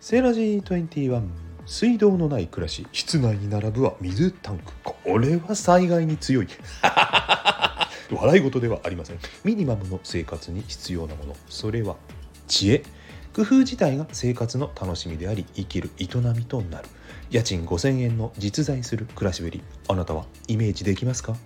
セーラジー21水道のない暮らし室内に並ぶは水タンク。これは災害に強い。笑い事ではありません。ミニマムの生活に必要なもの。それは知恵。工夫自体が生活の楽しみであり生きる営みとなる。家賃5000円の実在する暮らしぶり。あなたはイメージできますか？